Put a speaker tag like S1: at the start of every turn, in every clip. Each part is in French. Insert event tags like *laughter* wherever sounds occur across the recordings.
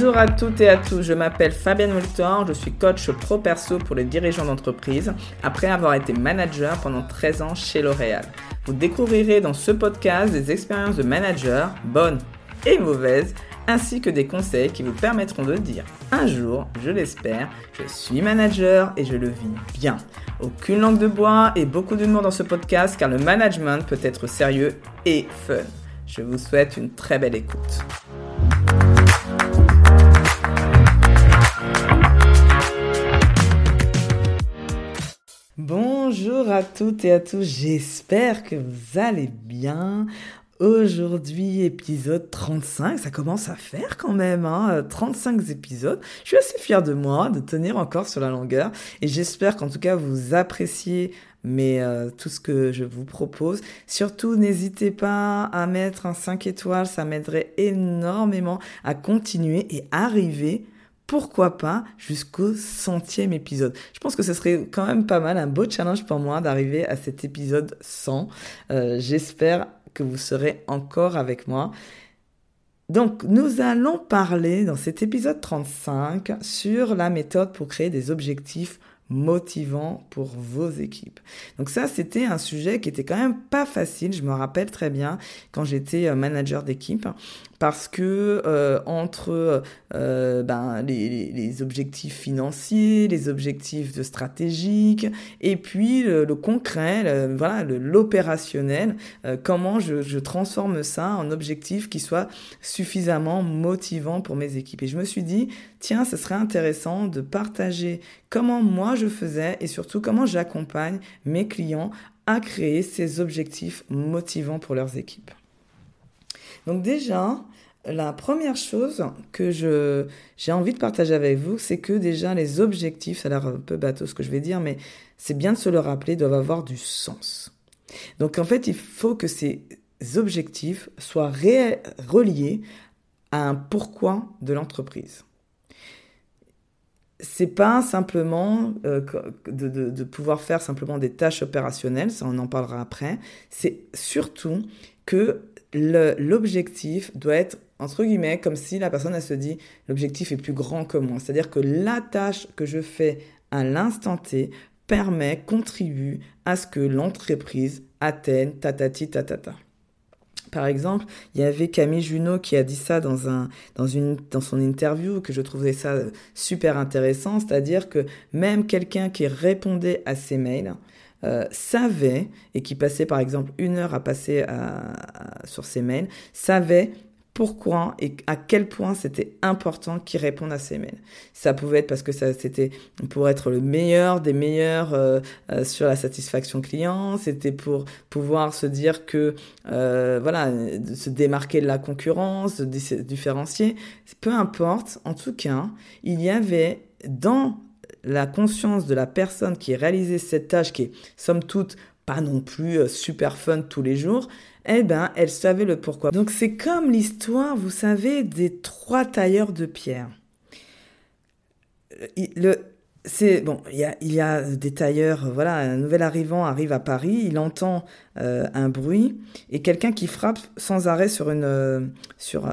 S1: Bonjour à toutes et à tous, je m'appelle Fabienne Moltor, je suis coach pro perso pour les dirigeants d'entreprise après avoir été manager pendant 13 ans chez L'Oréal. Vous découvrirez dans ce podcast des expériences de manager, bonnes et mauvaises, ainsi que des conseils qui vous permettront de dire un jour, je l'espère, je suis manager et je le vis bien. Aucune langue de bois et beaucoup d'humour dans ce podcast car le management peut être sérieux et fun. Je vous souhaite une très belle écoute. Bonjour à toutes et à tous, j'espère que vous allez bien. Aujourd'hui, épisode 35, ça commence à faire quand même, hein, 35 épisodes. Je suis assez fier de moi, de tenir encore sur la longueur, et j'espère qu'en tout cas vous appréciez mais euh, tout ce que je vous propose. Surtout, n'hésitez pas à mettre un 5 étoiles, ça m'aiderait énormément à continuer et arriver pourquoi pas jusqu'au centième épisode. Je pense que ce serait quand même pas mal, un beau challenge pour moi d'arriver à cet épisode 100. Euh, j'espère que vous serez encore avec moi. Donc, nous allons parler dans cet épisode 35 sur la méthode pour créer des objectifs motivants pour vos équipes. Donc ça, c'était un sujet qui était quand même pas facile. Je me rappelle très bien quand j'étais euh, manager d'équipe parce que euh, entre euh, ben, les, les, objectifs financiers, les objectifs de stratégiques, et puis le, concret, voilà, l'opérationnel, euh, comment je, je, transforme ça en objectif qui soit suffisamment motivant pour mes équipes. Et je me suis dit, tiens, ce serait intéressant de partager comment moi je faisais et surtout comment j'accompagne mes clients à créer ces objectifs motivants pour leurs équipes. Donc déjà, la première chose que j'ai envie de partager avec vous, c'est que déjà les objectifs, ça a l'air un peu bateau ce que je vais dire, mais c'est bien de se le rappeler, doivent avoir du sens. Donc en fait, il faut que ces objectifs soient reliés à un pourquoi de l'entreprise. C'est pas simplement euh, de, de pouvoir faire simplement des tâches opérationnelles, ça on en parlera après. C'est surtout que l'objectif doit être entre guillemets comme si la personne se dit l'objectif est plus grand que moi. C'est-à-dire que la tâche que je fais à l'instant T permet, contribue à ce que l'entreprise atteigne tatati. Par exemple, il y avait Camille Junot qui a dit ça dans, un, dans, une, dans son interview, que je trouvais ça super intéressant, c'est-à-dire que même quelqu'un qui répondait à ses mails, euh, savait, et qui passait par exemple une heure à passer sur ses mails, savait pourquoi et à quel point c'était important qu'il réponde à ses mails. Ça pouvait être parce que ça c'était pour être le meilleur des meilleurs euh, euh, sur la satisfaction client, c'était pour pouvoir se dire que voilà, se démarquer de la concurrence, se différencier, peu importe, en tout cas, il y avait dans la conscience de la personne qui réalisait cette tâche, qui est somme toute pas non plus euh, super fun tous les jours, eh ben, elle savait le pourquoi. Donc c'est comme l'histoire, vous savez, des trois tailleurs de pierre. Le, c'est bon, il y a, des tailleurs, voilà, un nouvel arrivant arrive à Paris, il entend euh, un bruit et quelqu'un qui frappe sans arrêt sur une euh, sur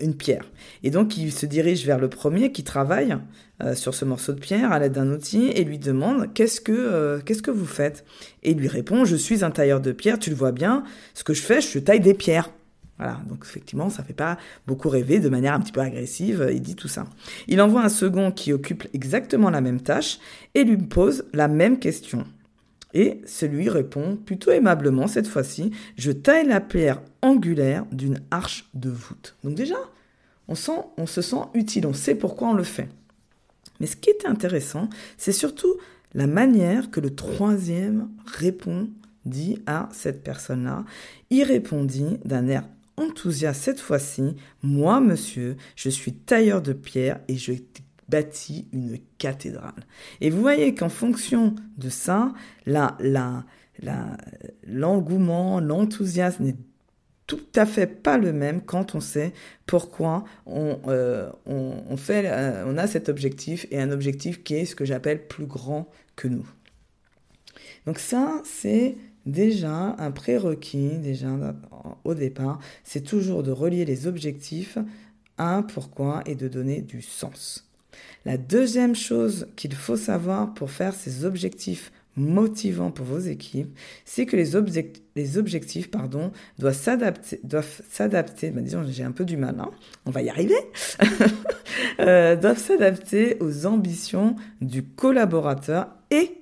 S1: une pierre. Et donc il se dirige vers le premier qui travaille euh, sur ce morceau de pierre à l'aide d'un outil et lui demande qu'est-ce que euh, qu'est-ce que vous faites? Et il lui répond je suis un tailleur de pierre, tu le vois bien, ce que je fais, je taille des pierres. Voilà, donc effectivement, ça fait pas beaucoup rêver de manière un petit peu agressive, il dit tout ça. Il envoie un second qui occupe exactement la même tâche et lui pose la même question. Et celui répond plutôt aimablement cette fois-ci, je taille la pierre angulaire d'une arche de voûte. Donc déjà, on, sent, on se sent utile, on sait pourquoi on le fait. Mais ce qui était intéressant, c'est surtout la manière que le troisième répondit à cette personne-là. Il répondit d'un air enthousiaste cette fois-ci, moi monsieur, je suis tailleur de pierre et je bâtis une cathédrale. Et vous voyez qu'en fonction de ça, l'engouement, l'enthousiasme n'est tout à fait pas le même quand on sait pourquoi on, euh, on, fait, euh, on a cet objectif et un objectif qui est ce que j'appelle plus grand que nous. Donc ça, c'est déjà un prérequis, déjà au départ, c'est toujours de relier les objectifs un pourquoi et de donner du sens. La deuxième chose qu'il faut savoir pour faire ces objectifs motivants pour vos équipes, c'est que les, objectifs pardon, doivent s'adapter, doivent s'adapter, ben disons j'ai un peu du mal, hein. on va y arriver, *laughs* euh, doivent s'adapter aux ambitions du collaborateur et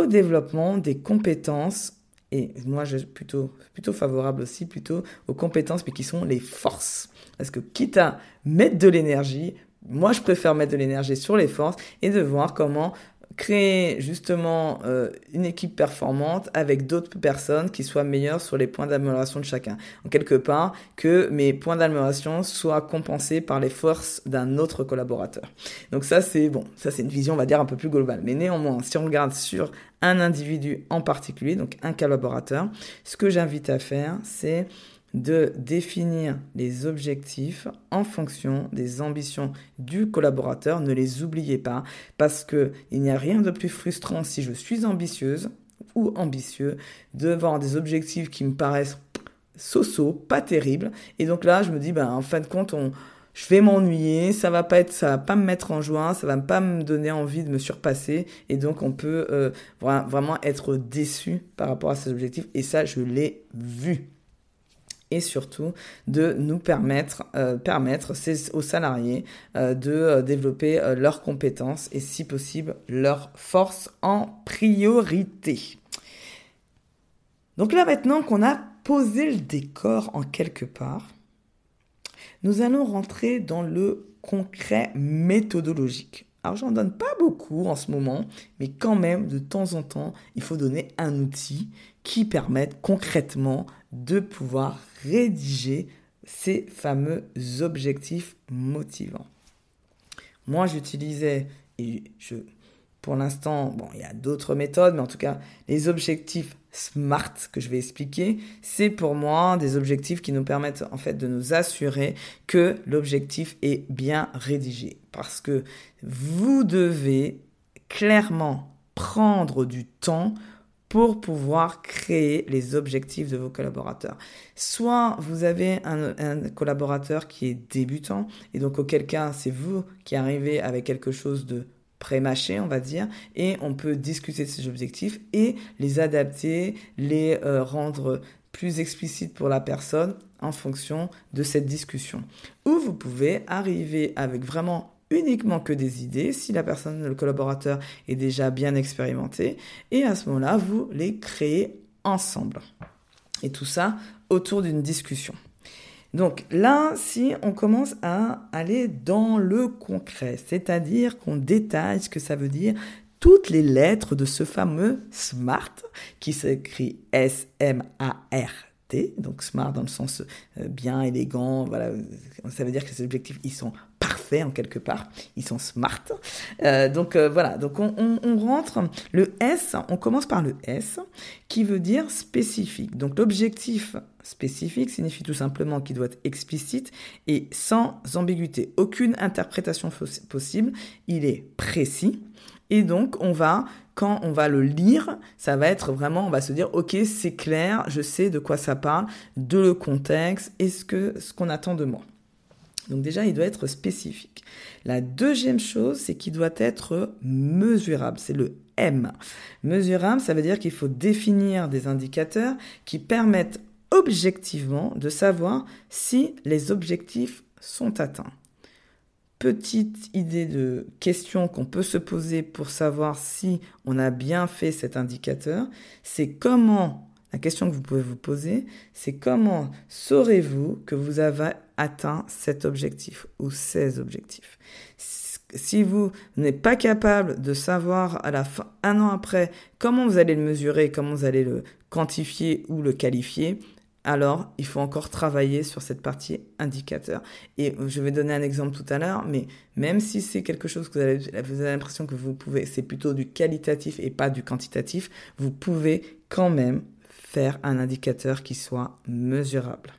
S1: au développement des compétences et moi je suis plutôt, plutôt favorable aussi plutôt aux compétences mais qui sont les forces. Parce que quitte à mettre de l'énergie, moi, je préfère mettre de l'énergie sur les forces et de voir comment créer justement euh, une équipe performante avec d'autres personnes qui soient meilleures sur les points d'amélioration de chacun. En quelque part, que mes points d'amélioration soient compensés par les forces d'un autre collaborateur. Donc ça, c'est bon, ça c'est une vision, on va dire, un peu plus globale. Mais néanmoins, si on regarde sur un individu en particulier, donc un collaborateur, ce que j'invite à faire, c'est de définir les objectifs en fonction des ambitions du collaborateur. Ne les oubliez pas parce que il n'y a rien de plus frustrant si je suis ambitieuse ou ambitieux de voir des objectifs qui me paraissent so-so, pas terribles. Et donc là, je me dis, ben, en fin de compte, je vais m'ennuyer, ça va pas être, ça va pas me mettre en joie, ça va pas me donner envie de me surpasser, et donc on peut euh, vraiment être déçu par rapport à ces objectifs. Et ça, je l'ai vu et surtout de nous permettre, euh, permettre aux salariés euh, de euh, développer leurs compétences et si possible leurs forces en priorité. Donc là maintenant qu'on a posé le décor en quelque part, nous allons rentrer dans le concret méthodologique. Alors j'en donne pas beaucoup en ce moment, mais quand même de temps en temps, il faut donner un outil qui permette concrètement de pouvoir rédiger ces fameux objectifs motivants. Moi, j'utilisais, et je, pour l'instant, bon, il y a d'autres méthodes, mais en tout cas, les objectifs SMART que je vais expliquer, c'est pour moi des objectifs qui nous permettent en fait de nous assurer que l'objectif est bien rédigé. Parce que vous devez clairement prendre du temps pour pouvoir créer les objectifs de vos collaborateurs. Soit vous avez un, collaborateur qui est débutant, et donc auquel cas c'est vous qui arrivez avec quelque chose de pré-mâché, on va dire, et on peut discuter de ces objectifs et les adapter, les euh, rendre plus explicites pour la personne en fonction de cette discussion. Ou vous pouvez arriver avec vraiment uniquement que des idées si la personne, le collaborateur est déjà bien expérimenté. Et à ce moment-là, vous les créez ensemble. Et tout ça autour d'une discussion. Donc là, si on commence à aller dans le concret, c'est-à-dire qu'on détaille ce que ça veut dire, toutes les lettres de ce fameux SMART, qui s'écrit S-M-A-R-T, donc SMART dans le sens euh, bien, élégant, voilà, ça veut dire que ces objectifs, ils sont en quelque part. Ils sont smart. Euh, donc euh, voilà, donc on, on, rentre. Le S, on commence par le S qui veut dire spécifique. Donc l'objectif spécifique signifie tout simplement qu'il doit être explicite et sans ambiguïté. Aucune interprétation possible. Il est précis. Et donc, on va, quand on va le lire, ça va être vraiment, on va se dire, ok, c'est clair, je sais de quoi ça parle, de le contexte, et ce que, ce qu'on attend de moi. Donc déjà, il doit être spécifique. La deuxième chose, c'est qu'il doit être mesurable. C'est le M. Mesurable, ça veut dire qu'il faut définir des indicateurs qui permettent objectivement de savoir si les objectifs sont atteints. Petite idée de question qu'on peut se poser pour savoir si on a bien fait cet indicateur, c'est comment la question que vous pouvez vous poser, c'est comment saurez-vous que vous avez atteint cet objectif ou ces objectifs Si vous n'êtes pas capable de savoir à la fin, un an après, comment vous allez le mesurer, comment vous allez le quantifier ou le qualifier, alors il faut encore travailler sur cette partie indicateur. Et je vais donner un exemple tout à l'heure, mais même si c'est quelque chose que vous avez, vous avez l'impression que vous pouvez, c'est plutôt du qualitatif et pas du quantitatif, vous pouvez quand même faire un indicateur qui soit mesurable.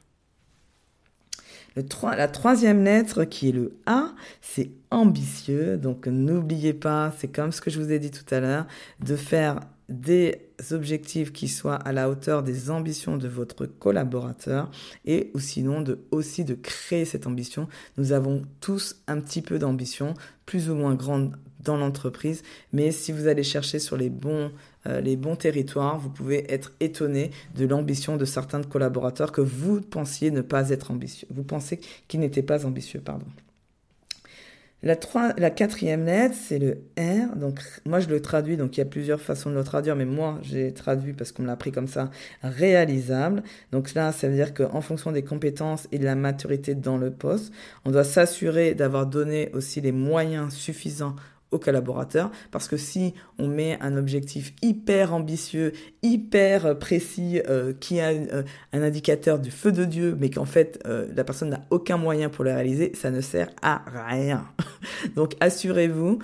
S1: La troisième lettre qui est le A, c'est ambitieux. Donc n'oubliez pas, c'est comme ce que je vous ai dit tout à l'heure, de faire des objectifs qui soient à la hauteur des ambitions de votre collaborateur et ou sinon aussi de créer cette ambition. Nous avons tous un petit peu d'ambition, plus ou moins grande dans l'entreprise, mais si vous allez chercher sur les bons les bons territoires, vous pouvez être étonné de l'ambition de certains collaborateurs que vous pensiez ne pas être ambitieux. Vous pensez qu'ils n'étaient pas ambitieux, pardon. La, la quatrième lettre, c'est le R. Donc, moi, je le traduis. Donc, il y a plusieurs façons de le traduire, mais moi, j'ai traduit parce qu'on l'a appris comme ça, réalisable. Donc là, ça veut dire qu'en fonction des compétences et de la maturité dans le poste, on doit s'assurer d'avoir donné aussi les moyens suffisants aux collaborateurs parce que si on met un objectif hyper ambitieux, hyper précis, euh, qui a euh, un indicateur du feu de Dieu, mais qu'en fait euh, la personne n'a aucun moyen pour le réaliser, ça ne sert à rien. *laughs* Donc assurez-vous,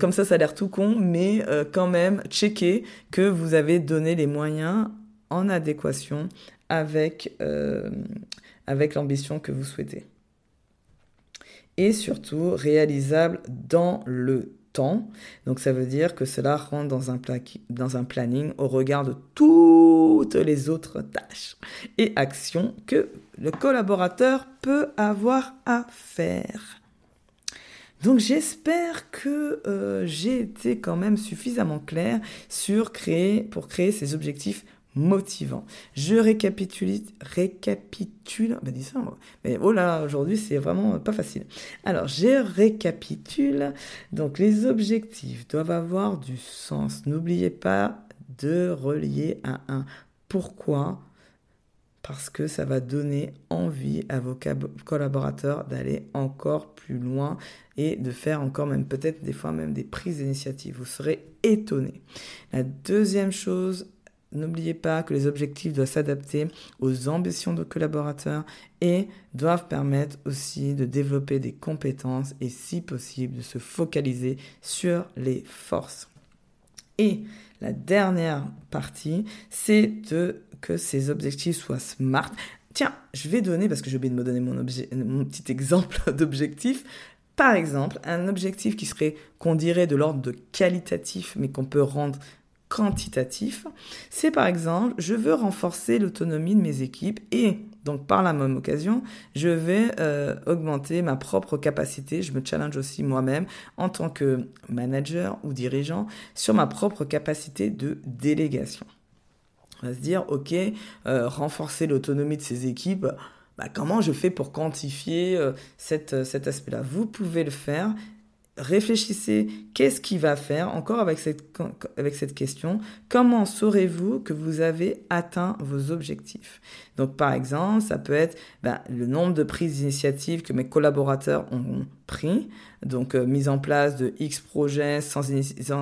S1: comme ça ça a l'air tout con, mais quand même checkez que vous avez donné les moyens en adéquation avec, avec l'ambition que vous souhaitez et surtout réalisable dans le Donc ça veut dire que cela rentre dans un, dans un planning au regard de toutes les autres tâches et actions que le collaborateur peut avoir à faire. Donc j'espère que euh, j'ai été quand même suffisamment clair sur créer, pour créer ces objectifs motivant. Je récapitule, récapitule, bah dis ça, mais oh aujourd'hui c'est vraiment pas facile. Alors, je récapitule. Donc, les objectifs doivent avoir du sens. N'oubliez pas de relier à un pourquoi, parce que ça va donner envie à vos collaborateurs d'aller encore plus loin et de faire encore même peut-être des fois même des prises d'initiative. Vous serez étonné. La deuxième chose, N'oubliez pas que les objectifs doivent s'adapter aux ambitions de collaborateurs et doivent permettre aussi de développer des compétences et si possible de se focaliser sur les forces. Et la dernière partie, c'est que ces objectifs soient smart. Tiens, je vais donner, parce que j'ai oublié de me donner mon petit exemple *laughs* d'objectif, par exemple, un objectif qui serait, qu'on dirait de l'ordre de qualitatif, mais qu'on peut rendre quantitatif, c'est par exemple, je veux renforcer l'autonomie de mes équipes et donc par la même occasion, je vais euh, augmenter ma propre capacité, je me challenge aussi moi-même en tant que manager ou dirigeant sur ma propre capacité de délégation. On va se dire, ok, euh, renforcer l'autonomie de ces équipes, bah, comment je fais pour quantifier euh, cet aspect-là? Vous pouvez le faire réfléchissez qu'est-ce qui va faire, encore avec cette, avec cette question, comment saurez-vous que vous avez atteint vos objectifs? Donc par exemple, ça peut être ben, le nombre de prises d'initiative que mes collaborateurs ont pris, donc euh, mise en place de X projets sans,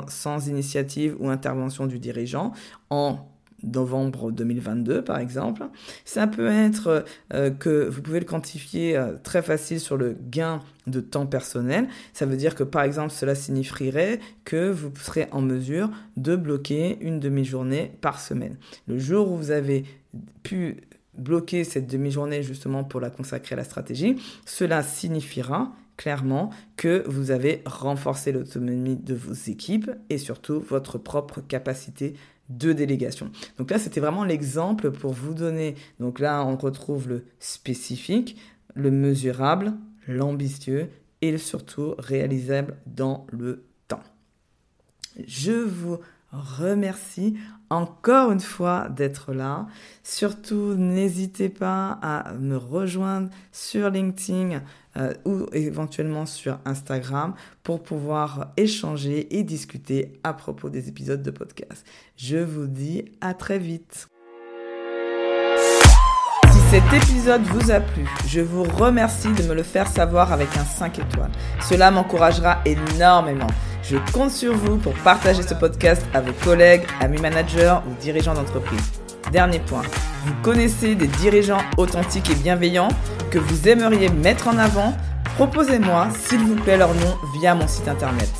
S1: sans initiative ou intervention du dirigeant en novembre 2022 par exemple. Ça peut être euh, que vous pouvez le quantifier euh, très facile sur le gain de temps personnel. Ça veut dire que par exemple cela signifierait que vous serez en mesure de bloquer une demi-journée par semaine. Le jour où vous avez pu bloquer cette demi-journée justement pour la consacrer à la stratégie, cela signifiera clairement que vous avez renforcé l'autonomie de vos équipes et surtout votre propre capacité de délégation. Donc là, c'était vraiment l'exemple pour vous donner. Donc là, on retrouve le spécifique, le mesurable, l'ambitieux et surtout réalisable dans le temps. Je vous remercie encore une fois d'être là. Surtout, n'hésitez pas à me rejoindre sur LinkedIn euh, ou éventuellement sur Instagram pour pouvoir échanger et discuter à propos des épisodes de podcast. Je vous dis à très vite. Si cet épisode vous a plu, je vous remercie de me le faire savoir avec un 5 étoiles. Cela m'encouragera énormément. Je compte sur vous pour partager ce podcast à vos collègues, amis managers ou dirigeants d'entreprise. Dernier point, vous connaissez des dirigeants authentiques et bienveillants que vous aimeriez mettre en avant? Proposez-moi, s'il vous plaît, leur nom via mon site internet.